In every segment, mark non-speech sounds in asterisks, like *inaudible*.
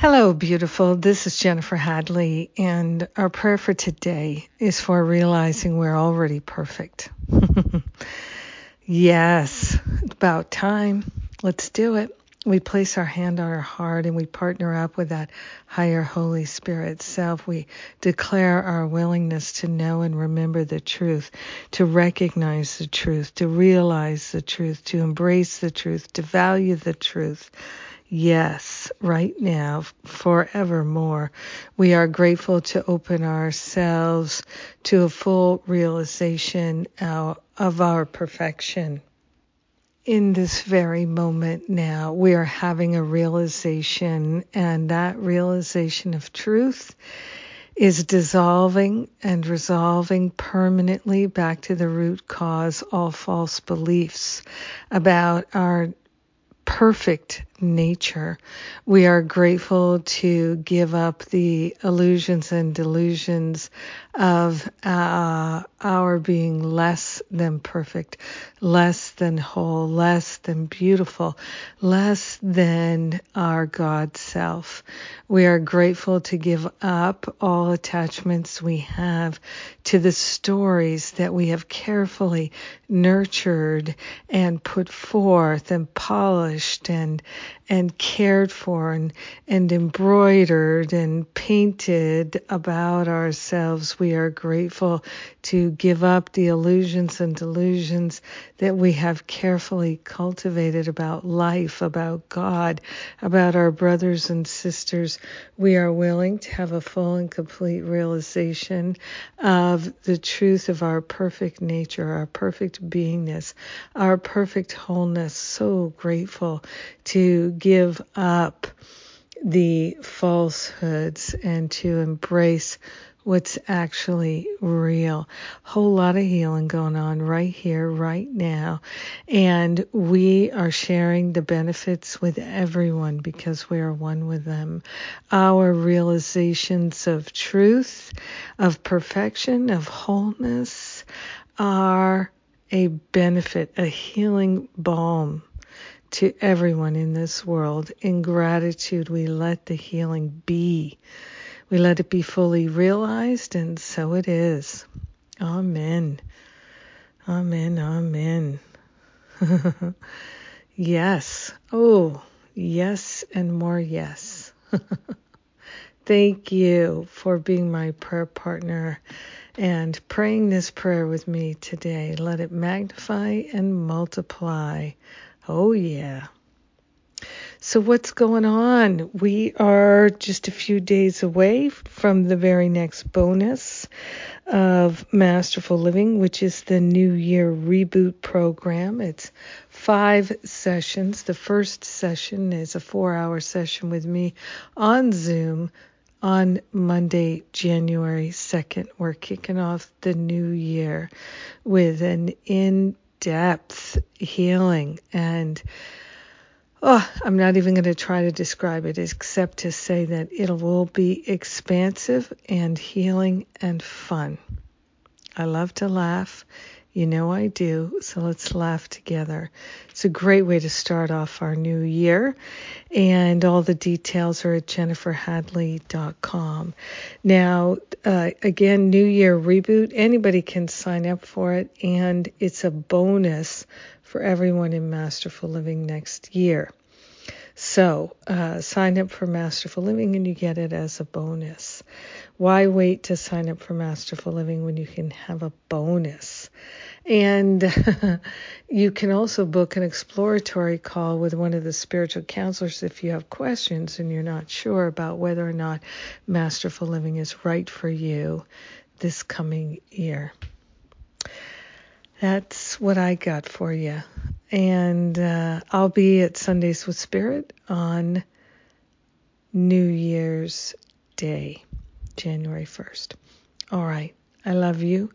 Hello, beautiful. This is Jennifer Hadley, and our prayer for today is for realizing we're already perfect. *laughs* yes, about time. Let's do it. We place our hand on our heart and we partner up with that higher Holy Spirit self. We declare our willingness to know and remember the truth, to recognize the truth, to realize the truth, to embrace the truth, to value the truth Yes, right now, forevermore. We are grateful to open ourselves to a full realization uh, of our perfection. In this very moment now, we are having a realization, and that realization of truth is dissolving and resolving permanently back to the root cause all false beliefs about our perfect nature. We are grateful to give up the illusions and delusions of uh, our being less than perfect, less than whole, less than beautiful, less than our God self. We are grateful to give up all attachments we have to the stories that we have carefully nurtured and put forth and polished and and cared for and, and embroidered and painted about ourselves. We are grateful to give up the illusions and delusions that we have carefully cultivated about life, about God, about our brothers and sisters. We are willing to have a full and complete realization of the truth of our perfect nature, our perfect beingness, our perfect wholeness. So grateful to give up the falsehoods and to embrace what's actually real. Whole lot of healing going on right here, right now. And we are sharing the benefits with everyone because we are one with them. Our realizations of truth, of perfection, of wholeness are a benefit, a healing balm to everyone in this world. In gratitude, we let the healing be. We let it be fully realized, and so it is. Amen. Amen. Amen. *laughs* yes. Oh, yes, and more yes. *laughs* Thank you for being my prayer partner and praying this prayer with me today. Let it magnify and multiply. Oh, yeah. So, what's going on? We are just a few days away from the very next bonus of Masterful Living, which is the New Year Reboot program. It's five sessions. The first session is a four hour session with me on Zoom on Monday, January 2nd. We're kicking off the new year with an in depth healing. And oh, I'm not even going to try to describe it except to say that it will be expansive and healing and fun. I love to laugh. You know I do, so let's laugh together. It's a great way to start off our new year, and all the details are at jenniferhadley.com. Now, uh, again, New Year reboot, anybody can sign up for it, and it's a bonus for everyone in Masterful Living next year. So, uh, sign up for Masterful Living and you get it as a bonus. Why wait to sign up for Masterful Living when you can have a bonus? And *laughs* you can also book an exploratory call with one of the spiritual counselors if you have questions and you're not sure about whether or not masterful living is right for you this coming year. That's what I got for you. And uh, I'll be at Sundays with Spirit on New Year's Day, January 1st. All right. I love you.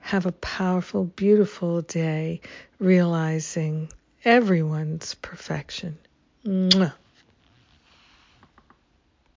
Have a powerful, beautiful day realizing everyone's perfection. Mwah.